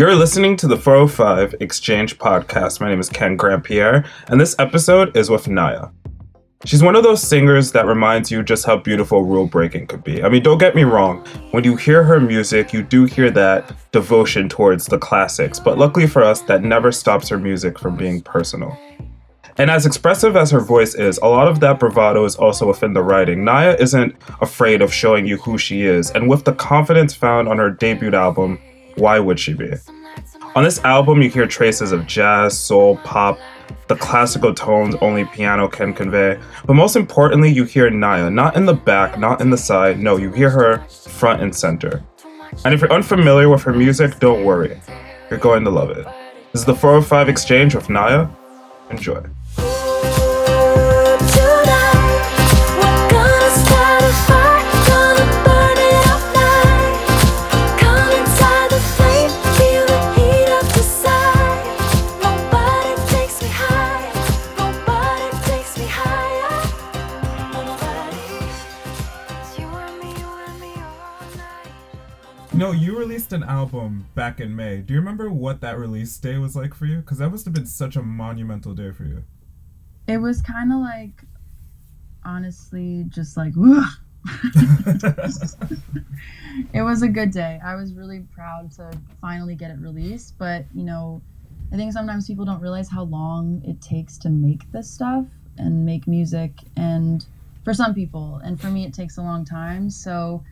You're listening to the 405 Exchange podcast. My name is Ken Grand-Pierre, and this episode is with NIIA. She's one of those singers that reminds you just how beautiful rule breaking could be. I mean, don't get me wrong, when you hear her music, you do hear that devotion towards the classics, but luckily for us, that never stops her music from being personal. And as expressive as her voice is, a lot of that bravado is also within the writing. NIIA isn't afraid of showing you who she is, and with the confidence found on her debut album, why would she be? On this album, you hear traces of jazz, soul, pop, the classical tones only piano can convey. But most importantly, you hear NIIA, not in the back, not in the side, no, you hear her front and center. And if you're unfamiliar with her music, don't worry. You're going to love it. This is the 405 Exchange with NIIA. Enjoy. Album back in May. Do you remember what that release day was like for you? Because that must have been such a monumental day for you. It was kind of like, honestly, just like, it was a good day. I was really proud to finally get it released, but you know, I think sometimes people don't realize how long it takes to make this stuff and make music and for some people and for me it takes a long time. So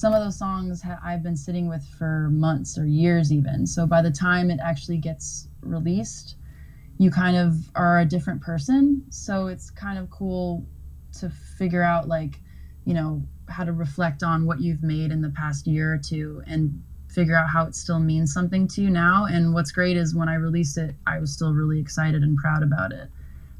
some of those songs ha- I've been sitting with for months or years, even. So by the time it actually gets released, you kind of are a different person. So it's kind of cool to figure out, like, you know, how to reflect on what you've made in the past year or two and figure out how it still means something to you now. And what's great is when I released it, I was still really excited and proud about it,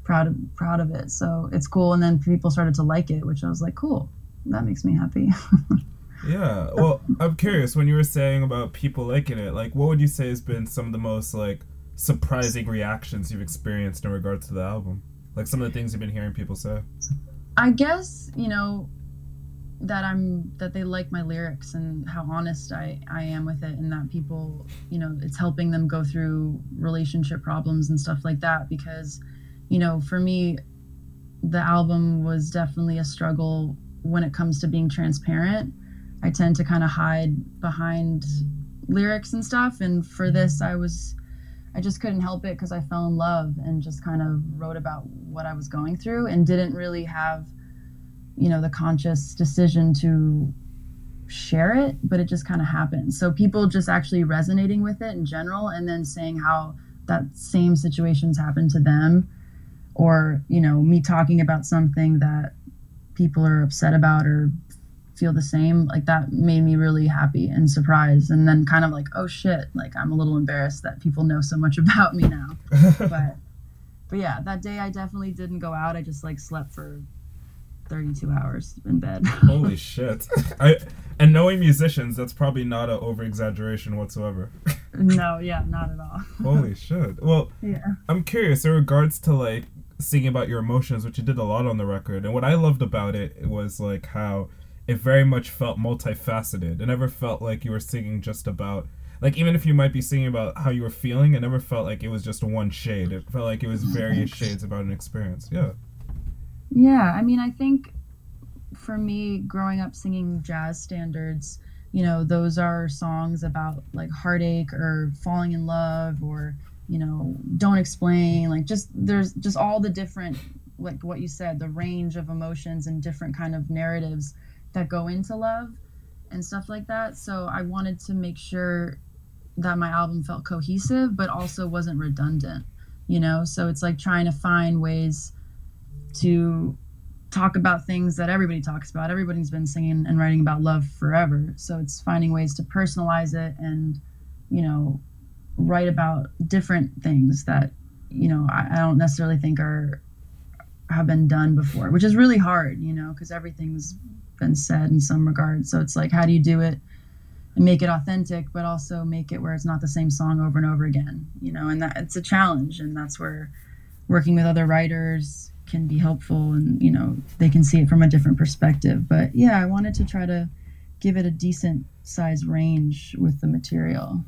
proud of, proud of it. So it's cool. And then people started to like it, which I was like, cool. That makes me happy. Yeah. Well, I'm curious when you were saying about people liking it, like what would you say has been some of the most like surprising reactions you've experienced in regards to the album? Like some of the things you've been hearing people say? I guess, you know, that I'm that they like my lyrics and how honest I I am with it and that people, you know, it's helping them go through relationship problems and stuff like that because you know, for me the album was definitely a struggle when it comes to being transparent I tend to kind of hide behind lyrics and stuff. And for this, I was, I just couldn't help it because I fell in love and just kind of wrote about what I was going through and didn't really have, you know, the conscious decision to share it, but it just kind of happened. So people just actually resonating with it in general and then saying how that same situations happened to them or, you know, me talking about something that people are upset about or feel the same like that made me really happy and surprised and then kind of like oh shit like i'm a little embarrassed that people know so much about me now. But but yeah that day i definitely didn't go out. I just like slept for 32 hours in bed. Holy shit. I and knowing musicians that's probably not an over exaggeration whatsoever. No yeah not at all. Holy shit. Well yeah. I'm curious in regards to like singing about your emotions which you did a lot on the record and what i loved about it was like how it very much felt multifaceted. It never felt like you were singing just about like even if you might be singing about how you were feeling, it never felt like it was just one shade. It felt like it was various shades about an experience. Yeah. Yeah, I mean, I think for me growing up singing jazz standards, you know, those are songs about like heartache or falling in love or, you know, don't explain, like just there's just all the different like what you said, the range of emotions and different kind of narratives that go into love and stuff like that. So I wanted to make sure that my album felt cohesive, but also wasn't redundant, you know? So it's like trying to find ways to talk about things that everybody talks about. Everybody's been singing and writing about love forever. So it's finding ways to personalize it and, you know, write about different things that, you know, I, I don't necessarily think are have been done before, which is really hard, you know, because everything's been said in some regards. So it's like, how do you do it and make it authentic, but also make it where it's not the same song over and over again, you know? And that it's a challenge, and that's where working with other writers can be helpful, and you know they can see it from a different perspective. But yeah, I wanted to try to give it a decent size range with the material.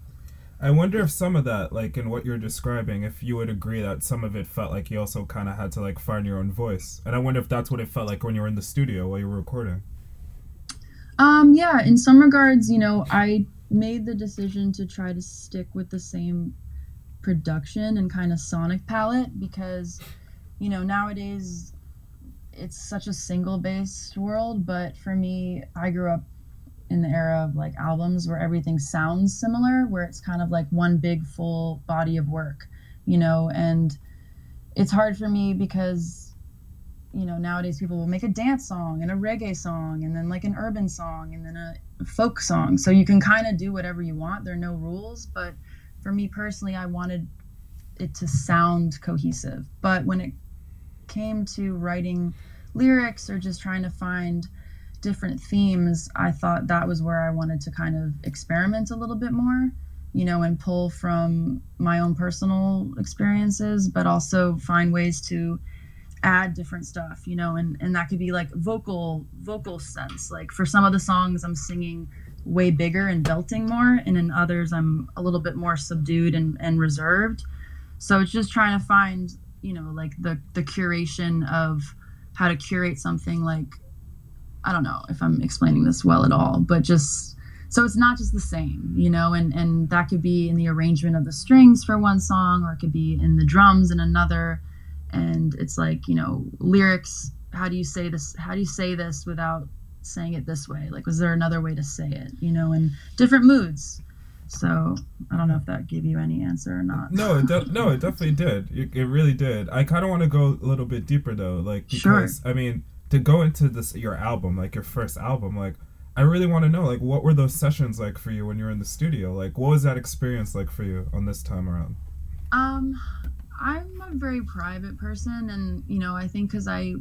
I wonder if some of that, like in what you're describing, if you would agree that some of it felt like you also kind of had to like find your own voice. And I wonder if that's what it felt like when you were in the studio while you were recording. Um, yeah, in some regards, you know, I made the decision to try to stick with the same production and kind of sonic palette because, you know, nowadays it's such a single based world, but for me, I grew up in the era of like albums where everything sounds similar, where it's kind of like one big full body of work, you know, and it's hard for me because you know nowadays people will make a dance song and a reggae song and then like an urban song and then a folk song. So you can kind of do whatever you want. There are no rules but for me personally i wanted it to sound cohesive. But when it came to writing lyrics or just trying to find different themes, I thought that was where I wanted to kind of experiment a little bit more, you know, and pull from my own personal experiences, but also find ways to add different stuff, you know, and, and that could be like vocal vocal sense. Like for some of the songs I'm singing way bigger and belting more, and in others I'm a little bit more subdued and, and reserved. So it's just trying to find, you know, like the the curation of how to curate something like I don't know if I'm explaining this well at all, but just so it's not just the same, you know, and and that could be in the arrangement of the strings for one song, or it could be in the drums in another, and it's like you know lyrics. How do you say this? How do you say this without saying it this way? Like, was there another way to say it? You know, in different moods. So I don't know if that gave you any answer or not. No, it de- no, it definitely did. It, it really did. I kind of want to go a little bit deeper though, like because sure. I mean to go into this your album, like your first album, like I really want to know, like, what were those sessions like for you when you were in the studio? Like, what was that experience like for you on this time around? Um, I'm a very private person, and you know, I think because I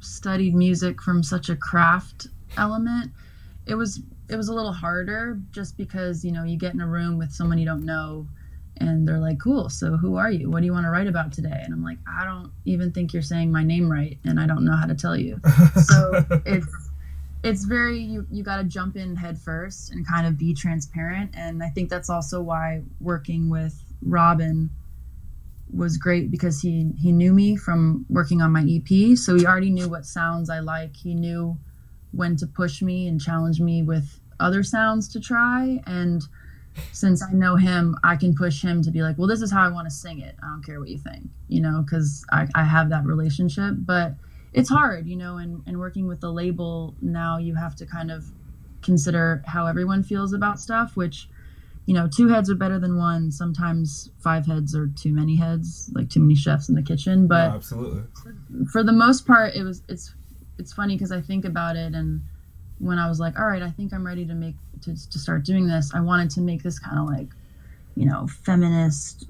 studied music from such a craft element, it was it was a little harder just because you know you get in a room with someone you don't know and they're like cool so who are you? What do you want to write about today? And i'm like i don't even think you're saying my name right and i don't know how to tell you. So it's it's very you, you got to jump in head first and kind of be transparent and i think that's also why working with robin was great because he he knew me from working on my ep so he already knew what sounds i like he knew when to push me and challenge me with other sounds to try and since I know him, I can push him to be like, well, this is how I want to sing it. I don't care what you think, you know, because I, I have that relationship. But it's hard, you know, and, and working with the label now, you have to kind of consider how everyone feels about stuff, which, you know, two heads are better than one. Sometimes five heads are too many heads, like too many chefs in the kitchen. But absolutely. For the most part, it was, it's, it's funny because I think about it and when I was like, all right, I think I'm ready to make to, to start doing this, I wanted to make this kind of like, you know, feminist,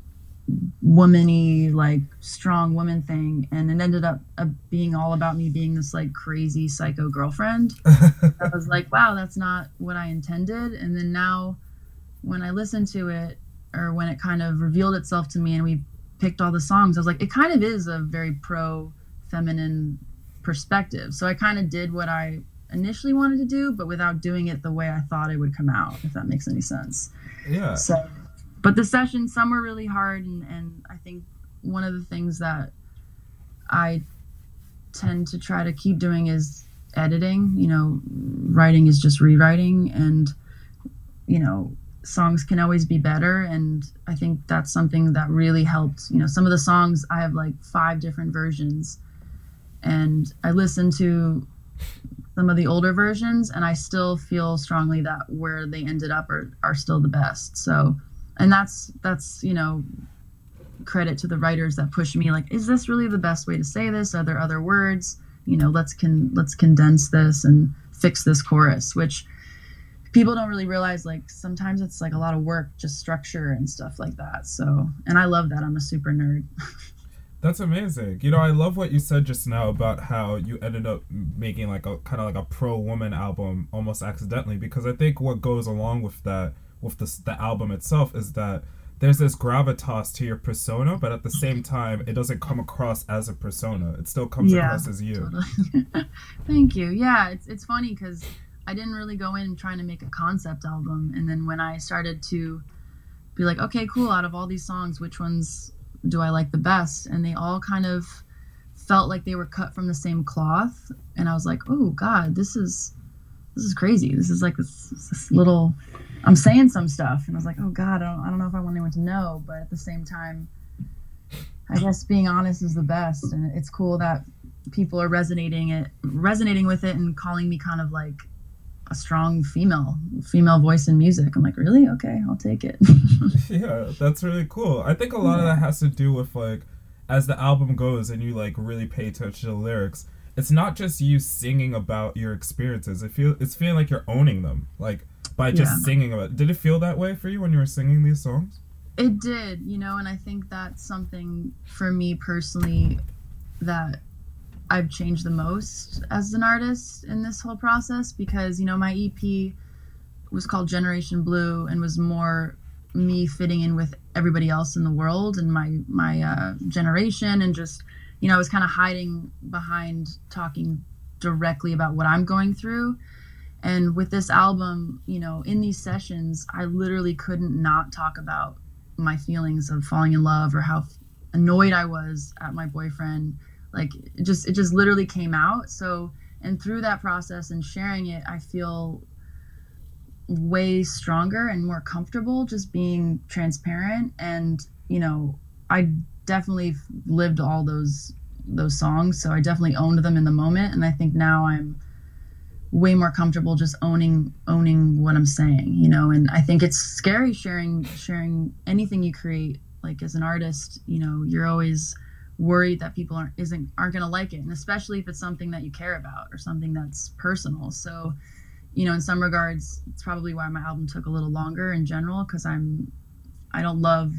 womany, like strong woman thing, and it ended up uh, being all about me being this like crazy psycho girlfriend. I was like, wow, that's not what I intended. And then now, when I listened to it, or when it kind of revealed itself to me, and we picked all the songs, I was like, it kind of is a very pro feminine perspective. So I kind of did what I initially wanted to do, but without doing it the way I thought it would come out, if that makes any sense. Yeah. So, but the sessions, some were really hard, and, and I think one of the things that I tend to try to keep doing is editing. You know, writing is just rewriting, and, you know, songs can always be better. And I think that's something that really helped. You know, some of the songs, I have like five different versions. And I listen to some of the older versions and i still feel strongly that where they ended up are, are still the best so and that's that's you know credit to the writers that push me like is this really the best way to say this are there other words you know let's can let's condense this and fix this chorus which people don't really realize like sometimes it's like a lot of work just structure and stuff like that so and i love that i'm a super nerd That's amazing. You know, I love what you said just now about how you ended up making like a kind of like a pro woman album almost accidentally because I think what goes along with that with the the album itself is that there's this gravitas to your persona, but at the same time, it doesn't come across as a persona. It still comes yeah, across as you. Totally. Thank you. Yeah, it's it's funny because I didn't really go in trying to make a concept album, and then when I started to be like, okay, cool. Out of all these songs, which ones do I like the best? And they all kind of felt like they were cut from the same cloth. And I was like, oh God, this is this is crazy. This is like this, this little. I'm saying some stuff, and I was like, oh God, I don't, I don't know if I want anyone to know, but at the same time, I guess being honest is the best, and it's cool that people are resonating it, resonating with it, and calling me kind of like a strong female female voice in music. I'm like, really? Okay, I'll take it. yeah, that's really cool. I think a lot yeah. of that has to do with like as the album goes and you like really pay attention to the lyrics. It's not just you singing about your experiences. It feel it's feeling like you're owning them, like by just yeah. singing about. It. Did it feel that way for you when you were singing these songs? It did, you know, and I think that's something for me personally that I've changed the most as an artist in this whole process because you know my EP was called Generation Blue and was more me fitting in with everybody else in the world and my my uh, generation and just you know I was kind of hiding behind talking directly about what I'm going through. And with this album you know in these sessions I literally couldn't not talk about my feelings of falling in love or how annoyed I was at my boyfriend like it just it just literally came out. So and through that process and sharing it i feel way stronger and more comfortable just being transparent. And you know i definitely lived all those those songs. So i definitely owned them in the moment. And i think now i'm way more comfortable just owning owning what i'm saying you know? And i think it's scary sharing sharing anything you create. Like as an artist you know you're always worried that people aren't isn't aren't going to like it and especially if it's something that you care about or something that's personal so you know in some regards it's probably why my album took a little longer in general because i'm i don't love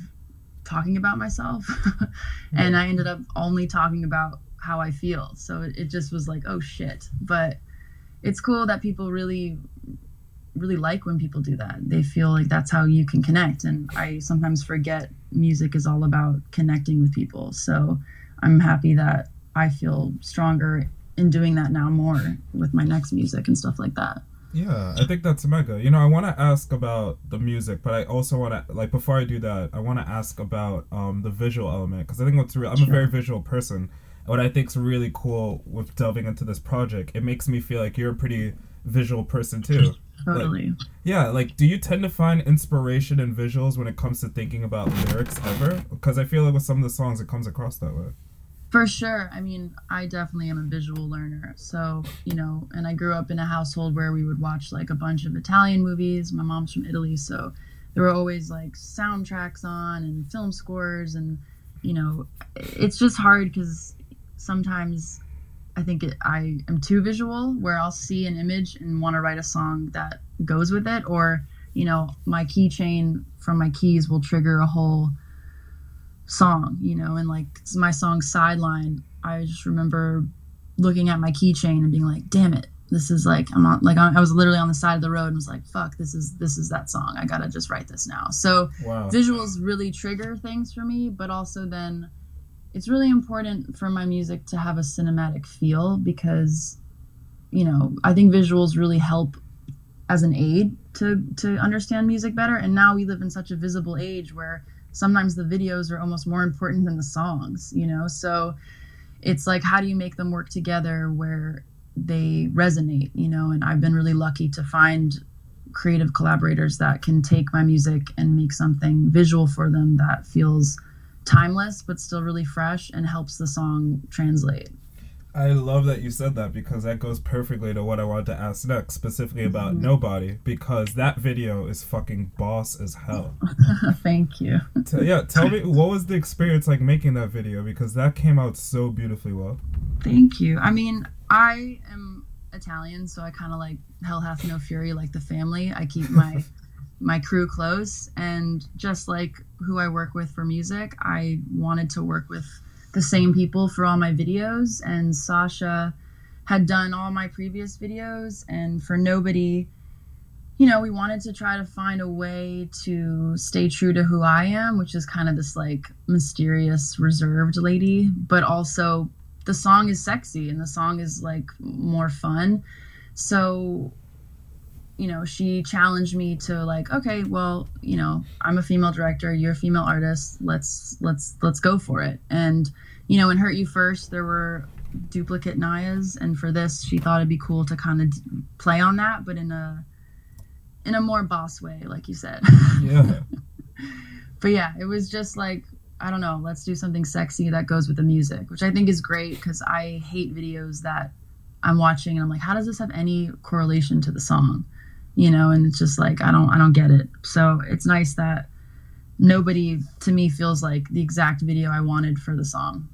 talking about myself and i ended up only talking about how i feel so it, it just was like oh shit but it's cool that people really really like when people do that. They feel like that's how you can connect. And I sometimes forget music is all about connecting with people. So I'm happy that I feel stronger in doing that now more with my next music and stuff like that. Yeah, I think that's mega. You know, I want to ask about the music, but I also want to like before I do that, I want to ask about um the visual element because I think what's real. I'm sure. a very visual person. What I think's really cool with delving into this project, it makes me feel like you're a pretty visual person too. Totally. Like, yeah, like do you tend to find inspiration in visuals when it comes to thinking about lyrics ever? Because I feel like with some of the songs it comes across that way. For sure. I mean, I definitely am a visual learner. So, you know, and I grew up in a household where we would watch like a bunch of Italian movies. My mom's from Italy, so there were always like soundtracks on and film scores and you know, it's just hard cuz sometimes I think it, I am too visual, where I'll see an image and want to write a song that goes with it, or you know, my keychain from my keys will trigger a whole song, you know, and like my song Sideline, I just remember looking at my keychain and being like, damn it, this is like I'm on like I was literally on the side of the road and was like, fuck, this is this is that song. I gotta just write this now. So wow. visuals really trigger things for me, but also then it's really important for my music to have a cinematic feel because you know i think visuals really help as an aid to to understand music better. And now we live in such a visible age where sometimes the videos are almost more important than the songs you know? So it's like how do you make them work together where they resonate you know? And i've been really lucky to find creative collaborators that can take my music and make something visual for them that feels timeless but still really fresh and helps the song translate. I love that you said that because that goes perfectly to what I wanted to ask next, specifically about mm-hmm. Nobody, because that video is fucking boss as hell. Thank you. Yeah, tell me what was the experience like making that video because that came out so beautifully well. Thank you. I mean, I am Italian, so I kind of like hell hath no fury like the family. I keep my my crew close and just like who I work with for music, I wanted to work with the same people for all my videos and Sasha had done all my previous videos and for nobody you know, we wanted to try to find a way to stay true to who I am, which is kind of this like mysterious, reserved lady, but also the song is sexy and the song is like more fun. So you know, she challenged me to like, okay, well, you know, I'm a female director, you're a female artist, let's let's let's go for it. And you know, in Hurt You First, there were duplicate NIIAs, and for this, she thought it'd be cool to kind of play on that, but in a in a more boss way, like you said. Yeah. but yeah, it was just like I don't know, let's do something sexy that goes with the music, which I think is great because I hate videos that I'm watching and I'm like, how does this have any correlation to the song? You know, and it's just like I don't I don't get it. So it's nice that nobody to me feels like the exact video I wanted for the song,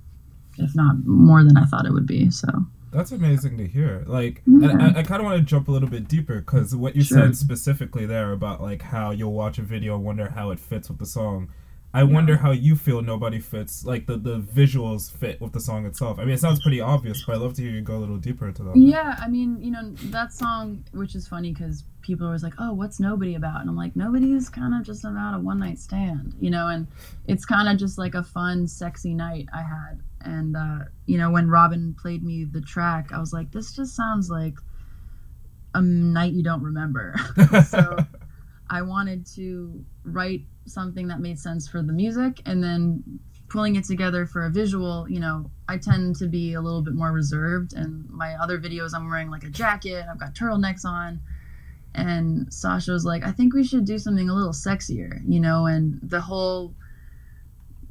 if not more than I thought it would be. So That's amazing to hear. Like, Yeah. and I, I kind of want to jump a little bit deeper because what you Sure. said specifically there about like how you'll watch a video and wonder how it fits with the song. I wonder how you feel nobody fits, like the, the visuals fit with the song itself. I mean, it sounds pretty obvious, but I'd love to hear you go a little deeper into that. Yeah, I mean, you know, that song, which is funny because people are always like, oh, what's Nobody about? And I'm like, Nobody is kind of just about a one night stand, you know, and it's kind of just like a fun, sexy night I had. And, uh, you know, when Robin played me the track, I was like, this just sounds like a night you don't remember. so I wanted to write something that made sense for the music and then pulling it together for a visual, you know, I tend to be a little bit more reserved and my other videos I'm wearing like a jacket, I've got turtlenecks on. And Sasha was like, I think we should do something a little sexier, you know, and the whole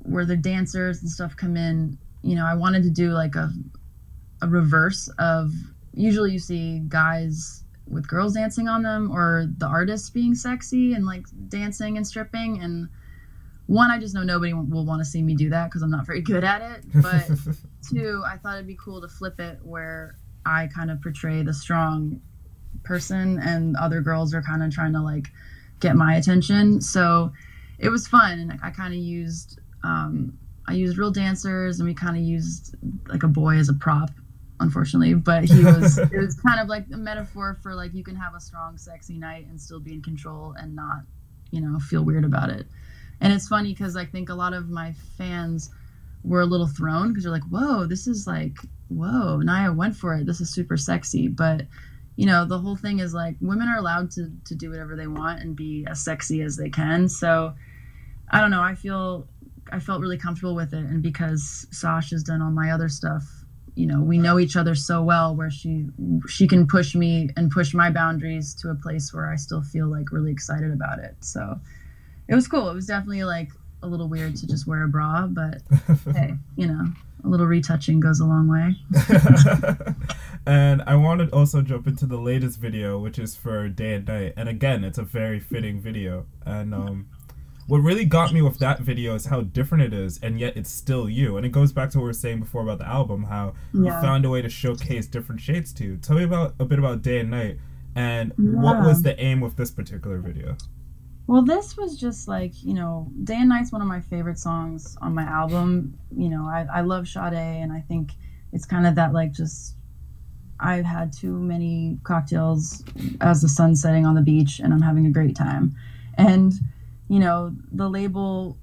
where the dancers and stuff come in, you know, I wanted to do like a a reverse of usually you see guys with girls dancing on them or the artists being sexy and like dancing and stripping. And one i just know nobody will want to see me do that because i'm not very good at it. But two i thought it'd be cool to flip it where i kind of portray the strong person and other girls are kind of trying to like get my attention. So it was fun and i kind of used um, i used real dancers and we kind of used like a boy as a prop unfortunately but he was it was kind of like a metaphor for like you can have a strong sexy night and still be in control and not you know feel weird about it. And it's funny because i think a lot of my fans were a little thrown because you're like whoa this is like whoa niia went for it. This is super sexy. But you know the whole thing is like women are allowed to to do whatever they want and be as sexy as they can. So i don't know. I feel i felt really comfortable with it and because sash has done all my other stuff you know we know each other so well where she she can push me and push my boundaries to a place where i still feel like really excited about it so it was cool it was definitely like a little weird to just wear a bra but hey you know a little retouching goes a long way and I want to also jump into the latest video, which is for Day and Night. And again, it's a very fitting video. And um, what really got me with that video is how different it is, and yet it's still you. And it goes back to what we were saying before about the album, how you found a way to showcase different shades to. you. Tell me about a bit about Day and Night, and what was the aim with this particular video? Well, this was just like, you know, Day and Night's one of my favorite songs on my album. You know, I, I love Sade, and I think it's kind of that, like, just I've had too many cocktails as the sun's setting on the beach, and I'm having a great time. And, you know, the label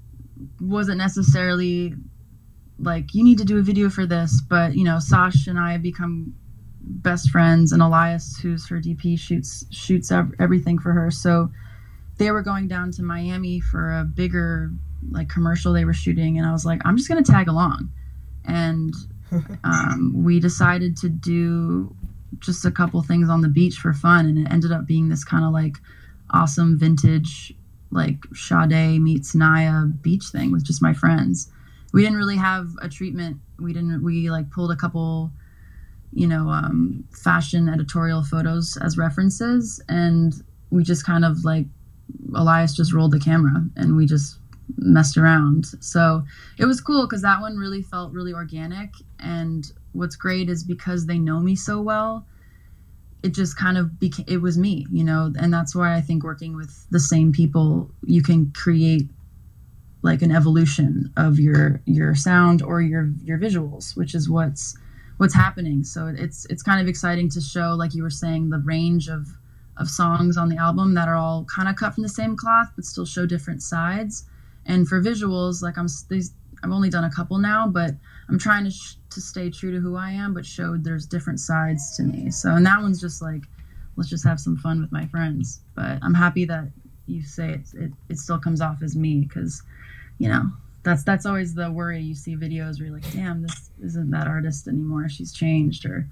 wasn't necessarily like, you need to do a video for this, but, you know, Sash and I have become best friends, and Elias, who's her DP, shoots shoots everything for her. So, they were going down to Miami for a bigger like commercial they were shooting and I was like I'm just going to tag along and um, we decided to do just a couple things on the beach for fun and it ended up being this kind of like awesome vintage like Sade meets NIIA beach thing with just my friends we didn't really have a treatment we didn't we like pulled a couple you know um, fashion editorial photos as references and we just kind of like Elias just rolled the camera and we just messed around. So it was cool because that one really felt really organic. And what's great is because they know me so well, it just kind of became, it was me, you know, and that's why I think working with the same people, you can create like an evolution of your your sound or your your visuals which is what's what's happening. So it's it's kind of exciting to show like you were saying the range of of songs on the album that are all kind of cut from the same cloth but still show different sides. And for visuals like i'm these i've only done a couple now but i'm trying to sh- to stay true to who i am but showed there's different sides to me so and that one's just like let's just have some fun with my friends. But I'm happy that you say it it, it still comes off as me because, you know, that's that's always the worry. You see videos where you're like, damn, this isn't that artist anymore. She's changed or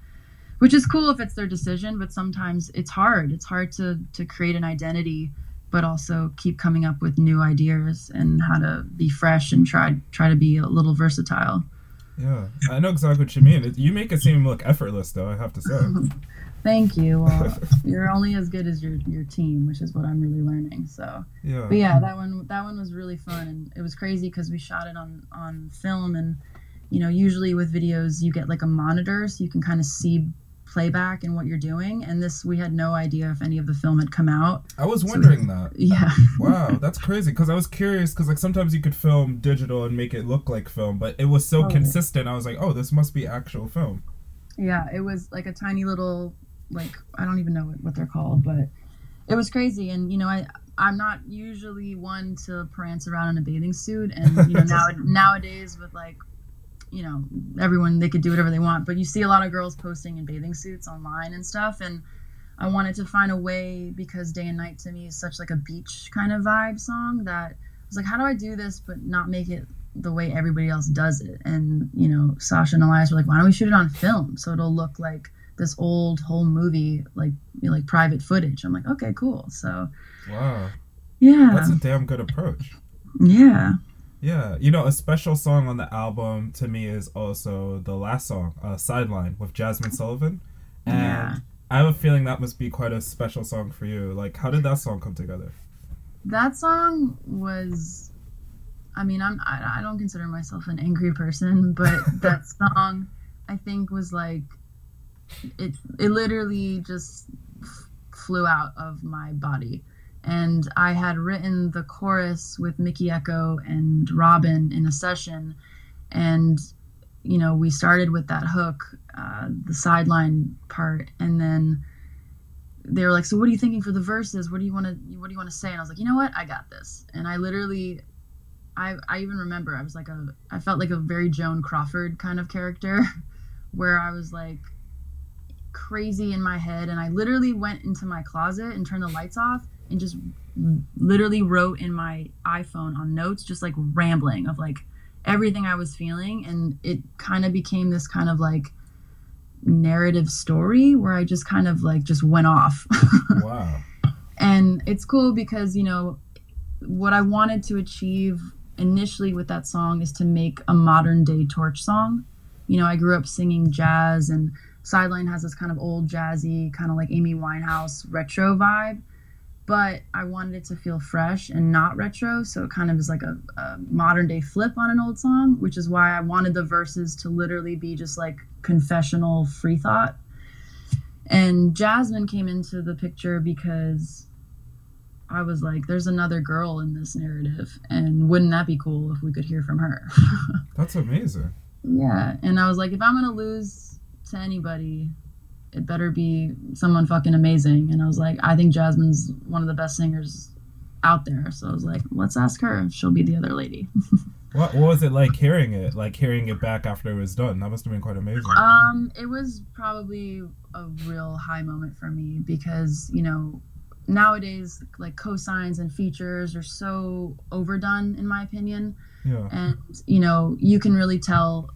which is cool if it's their decision, but sometimes it's hard. It's hard to to create an identity but also keep coming up with new ideas and how to be fresh and try try to be a little versatile. Yeah, I know exactly what you mean. You make it seem look effortless, though. I have to say. Thank you. Well, you're only as good as your your team, which is what I'm really learning. So yeah. But yeah, that one that one was really fun, and it was crazy because we shot it on on film, and you know usually with videos you get like a monitor so you can kind of see playback and what you're doing. And this, we had no idea if any of the film had come out. I was wondering so, that. Yeah. wow, that's crazy. Because I was curious. Because like sometimes you could film digital and make it look like film, but it was so oh, consistent. I was like, oh, this must be actual film. Yeah, it was like a tiny little like I don't even know what, what they're called, but it was crazy. And you know, I I'm not usually one to prance around in a bathing suit, and you know now nowadays with like you know everyone they could do whatever they want but you see a lot of girls posting in bathing suits online and stuff and i wanted to find a way because day and night to me is such like a beach kind of vibe song that i was like how do i do this but not make it the way everybody else does it? And you know sasha and elias were like why don't we shoot it on film so it'll look like this old whole movie like you know, like private footage? I'm like okay cool. So wow. Yeah. That's a damn good approach. Yeah yeah, you know, a special song on the album to me is also the last song, uh, Sideline, with Jazmine Sullivan. And yeah. I have a feeling that must be quite a special song for you. Like, how did that song come together? That song was, I mean, I'm I, I don't consider myself an angry person, but that song, I think, was like, it it literally just f- flew out of my body and I had written the chorus with Mickey Echo and Robin in a session, and you know we started with that hook, uh, the sideline part, and then they were like, "So what are you thinking for the verses? What do you want to What do you want to say?" And I was like, "You know what? I got this." And I literally, I I even remember I was like a I felt like a very Joan Crawford kind of character, where I was like crazy in my head and I literally went into my closet and turned the lights off and just literally wrote in my iPhone on notes, just like rambling of like everything I was feeling. And it kind of became this kind of like narrative story where I just kind of like just went off. wow. And it's cool because, you know, what I wanted to achieve initially with that song is to make a modern day torch song. You know, I grew up singing jazz and Sideline has this kind of old jazzy, kind of like Amy Winehouse retro vibe but I wanted it to feel fresh and not retro. So it kind of is like a, a, modern day flip on an old song, which is why I wanted the verses to literally be just like confessional free thought. And Jazmine came into the picture because I was like, there's another girl in this narrative. And wouldn't that be cool if we could hear from her? That's amazing. Yeah. And I was like, if I'm going to lose to anybody, it better be someone fucking amazing. And I was like, I think Jazmine's one of the best singers out there. So I was like, let's ask her. She'll be the other lady. what, what was it like hearing it? Like hearing it back after it was done? That must have been quite amazing. Um, it was probably a real high moment for me because, you know, nowadays like cosigns and features are so overdone in my opinion. Yeah. And, you know, you can really tell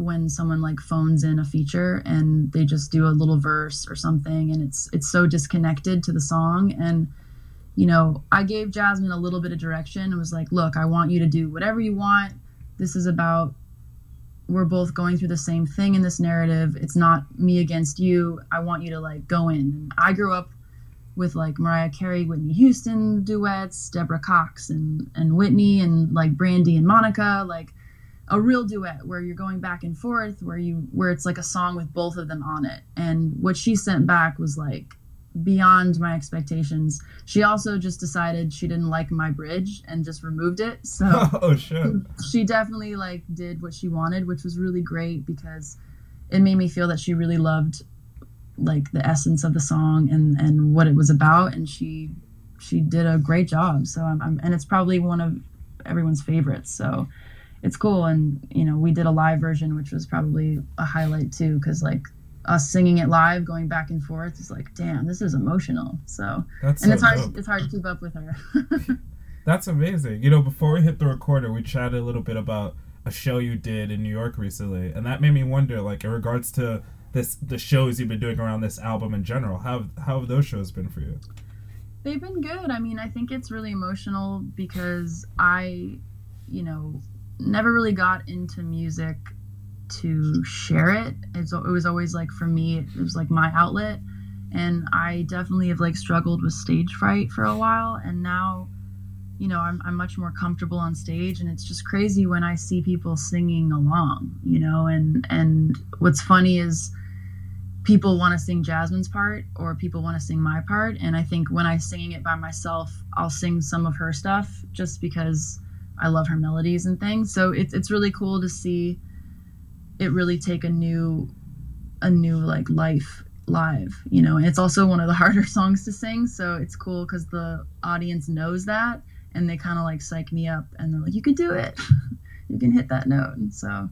when someone like phones in a feature and they just do a little verse or something and it's it's so disconnected to the song and you know i gave jazmine a little bit of direction and was like look i want you to do whatever you want. This is about we're both going through the same thing in this narrative. It's not me against you. I want you to like go in. And i grew up with like mariah carey whitney houston duets deborah cox and and whitney and like brandy and monica. Like a real duet where you're going back and forth where you where it's like a song with both of them on it. And what she sent back was like beyond my expectations. She also just decided she didn't like my bridge and just removed it. So oh shit she definitely like did what she wanted which was really great because it made me feel that she really loved like the essence of the song and and what it was about. And she she did a great job. So I'm, I'm and it's probably one of everyone's favorites. So it's cool and you know we did a live version which was probably a highlight too because like us singing it live, going back and forth, is like, damn, this is emotional. So That's and so it's hard dope. it's hard to keep up with her. That's amazing. You know, before we hit the recorder, we chatted a little bit about a show you did in New York recently, and that made me wonder, like, in regards to this, the shows you've been doing around this album in general, how how have those shows been for you? They've been good. I mean, I think it's really emotional because I, you know, never really got into music to share it. It's, it was always like for me, it was like my outlet. And I definitely have like struggled with stage fright for a while. And now, you know, I'm, I'm much more comfortable on stage. And it's just crazy when I see people singing along, you know, and, and what's funny is, people want to sing Jazmine's part or people want to sing my part. And I think when I'm singing it by myself, I'll sing some of her stuff just because I love her melodies and things. So it's it's really cool to see it really take a new a new like life live, you know. And it's also one of the harder songs to sing, so it's cool cuz the audience knows that and they kind of like psych me up and they're like you can do it. you can hit that note. So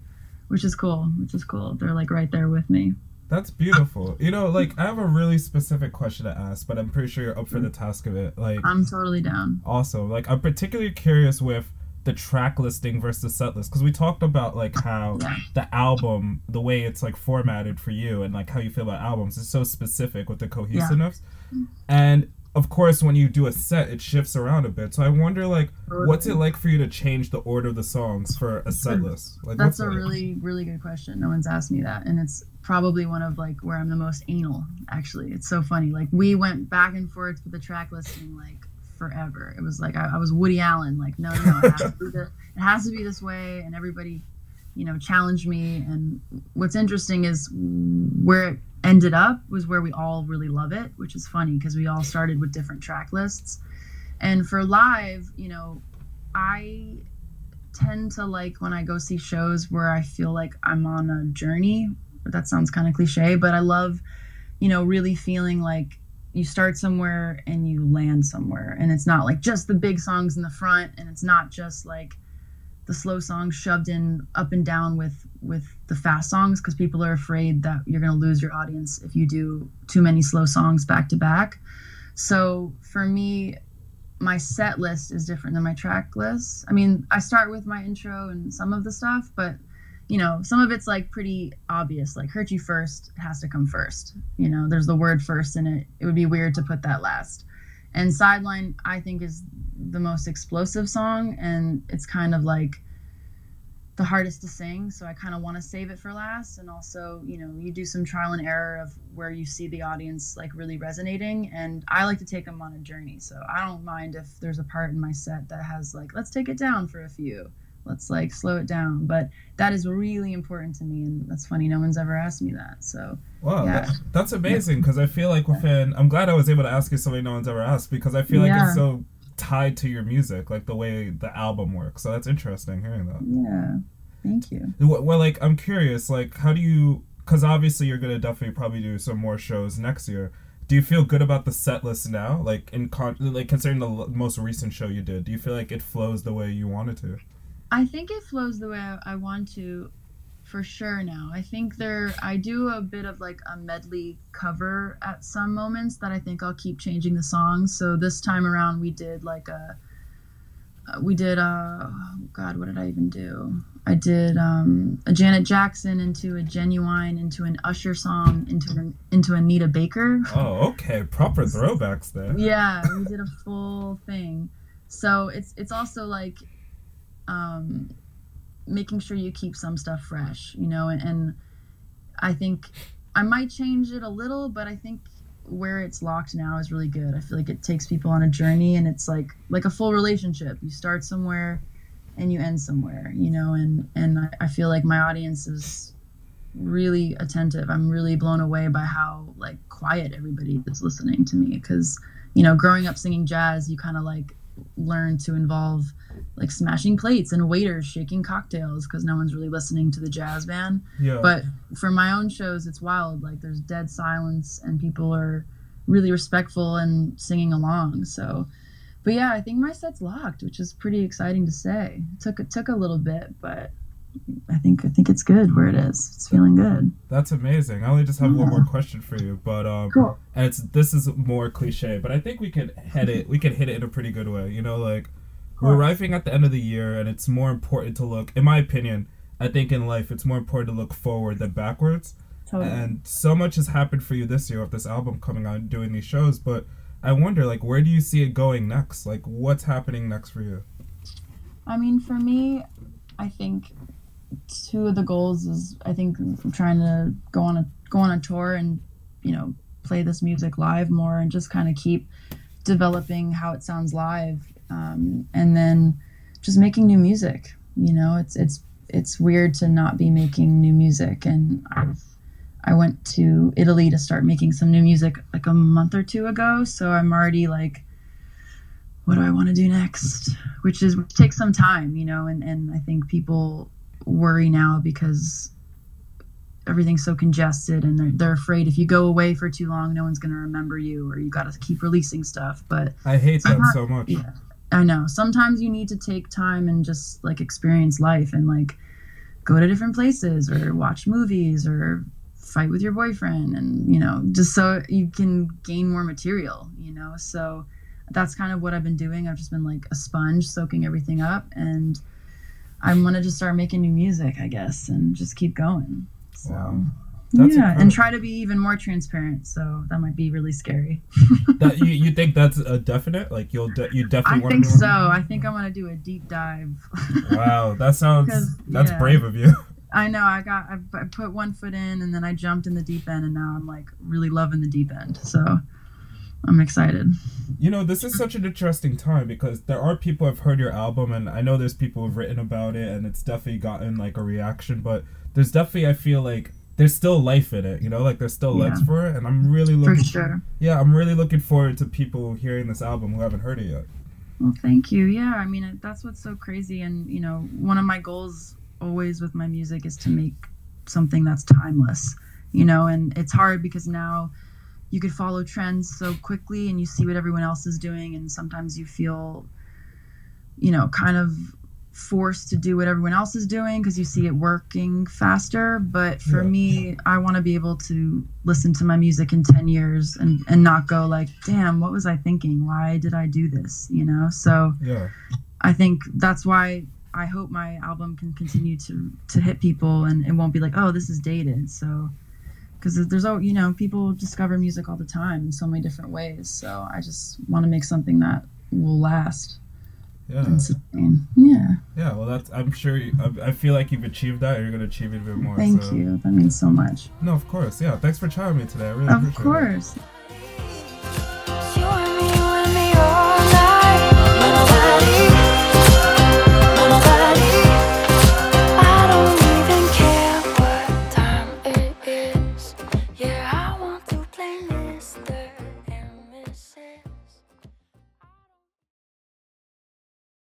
which is cool, which is cool. They're like right there with me. That's beautiful. You know, like I have a really specific question to ask, but I'm pretty sure you're up for mm. the task of it. Like, I'm totally down. also, like I'm particularly curious with the track listing versus set list because we talked about like how the album, the way it's like formatted for you, and like how you feel about albums is so specific with the cohesiveness. And of course, when you do a set, it shifts around a bit. So I wonder, like, what's it like for you to change the order of the songs for a set hmm. list? Like, That's a that? really, really good question. No one's asked me that. And it's probably one of like where I'm the most anal, actually. It's so funny. Like we went back and forth with the track listing like forever. It was like I, I was Woody Allen, like, no, no, it has, it has to be this way. And everybody, you know, challenged me. And what's interesting is where it ended up was where we all really love it, which is funny because we all started with different track lists. And for live, you know, I tend to like when I go see shows where I feel like I'm on a journey. That sounds kind of cliche, but I love, you know, really feeling like you start somewhere and you land somewhere. And it's not like just the big songs in the front and it's not just like the slow songs shoved in up and down with with the fast songs because people are afraid that you're going to lose your audience if you do too many slow songs back to back. So for me, my set list is different than my track list. I mean, I start with my intro and some of the stuff, but you know, some of it's like pretty obvious. Like "Hurt You First has to come first. You know, there's the word first in it. It would be weird to put that last. And Sideline, I think, is the most explosive song, and it's kind of like the hardest to sing. So I kind of want to save it for last. And also, you know, you do some trial and error of where you see the audience like really resonating. And I like to take them on a journey. So I don't mind if there's a part in my set that has like, let's take it down for a few. Let's like slow it down. But that is really important to me. And that's funny. No one's ever asked me that. So Wow, Yeah. that, that's amazing because I feel like within, I'm glad I was able to ask you something no one's ever asked because I feel like Yeah. it's so tied to your music, like the way the album works. So that's interesting hearing that. yeah, thank you. Well, well, like I'm curious, like how do you? Because obviously you're gonna definitely probably do some more shows next year. Do you feel good about the set list now? Like in con, like considering the l- most recent show you did, do you feel like it flows the way you wanted to? I think it flows the way I, I want to for sure now. I think there I do a bit of like a medley cover at some moments that I think I'll keep changing the songs. So this time around we did like a uh, we did uh oh god what did I even do? I did um a Janet Jackson into a Ginuwine into an Usher song into an into Anita Baker. Oh, okay, proper throwbacks there. yeah we did a full thing so it's it's also like um making sure you keep some stuff fresh you know and, and i think i might change it a little but i think where it's locked now is really good. I feel like it takes people on a journey and it's like like a full relationship. You start somewhere and you end somewhere you know and and i, I feel like my audience is really attentive. I'm really blown away by how like quiet everybody is listening to me because you know growing up singing jazz you kind of like learn to involve like smashing plates and waiters shaking cocktails because no one's really listening to the jazz band. Yeah. but for my own shows it's wild. Like there's dead silence and people are really respectful and singing along so. But yeah i think my set's locked which is pretty exciting to say. It took it took a little bit but I think I think it's good where it is. It's feeling good. That's amazing. I only just have one more question for you, but um, Cool. and it's this is more cliche, but I think we can hit it. We could hit it in a pretty good way. You know, like we're arriving at the end of the year, and it's more important to look. In my opinion, I think in life it's more important to look forward than backwards. Totally. And so much has happened for you this year with this album coming out and doing these shows, but I wonder, like, where do you see it going next? Like, what's happening next for you? I mean, for me, I think two of the goals is I think trying to go on a go on a tour and you know play this music live more and just kind of keep developing how it sounds live, um, and then just making new music. You know, it's it's it's weird to not be making new music, and I've I went to Italy to start making some new music like a month or two ago, so I'm already like what do I want to do next? Which is which takes some time, you know, and, and I think people worry now because everything's so congested and they're, they're afraid if you go away for too long, no one's going to remember you or you got to keep releasing stuff. But I hate that Sometimes- so much. yeah, I know sometimes you need to take time and just like experience life and like go to different places or watch movies or fight with your boyfriend and you know just so you can gain more material you know so that's kind of what i've been doing i've just been like a sponge soaking everything up and i wanted to start making new music i guess and just keep going so Wow. That's yeah incredible. and try to be even more transparent so that might be really scary that you, you think that's a definite? Like you'll de- you definitely want think to so i think i want to do a deep dive Wow, that sounds that's yeah. brave of you. I know. I got. I, I put one foot in, and then I jumped in the deep end, and now I'm like really loving the deep end. So I'm excited. You know, this is such an interesting time because there are people who've heard your album, and I know there's people who've written about it, and it's definitely gotten like a reaction. But there's definitely, I feel like there's still life in it. You know, like there's still legs for it, and I'm really For looking. sure. Yeah, I'm really looking forward to people hearing this album who haven't heard it yet. Well, thank you. Yeah, I mean that's what's so crazy, and you know, one of my goals always with my music is to make something that's timeless. You know, and it's hard because now you could follow trends so quickly, and you see what everyone else is doing, and sometimes you feel, you know, kind of forced to do what everyone else is doing because you see it working faster. But for Yeah. me i want to be able to listen to my music in 10 years and and not go like damn what was i thinking? Why did i do this? You know? So Yeah, i think that's why i hope my album can continue to to hit people and it won't be like oh this is dated. So because there's oh you know people discover music all the time in so many different ways so i just want to make something that will last yeah, and sustain yeah yeah. Well, that's. I'm sure. You, I, I feel like you've achieved that. and You're gonna achieve it even more. Thank so. you. That means so much. No, of course. Yeah. Thanks for chatting me today. I really Of appreciate it.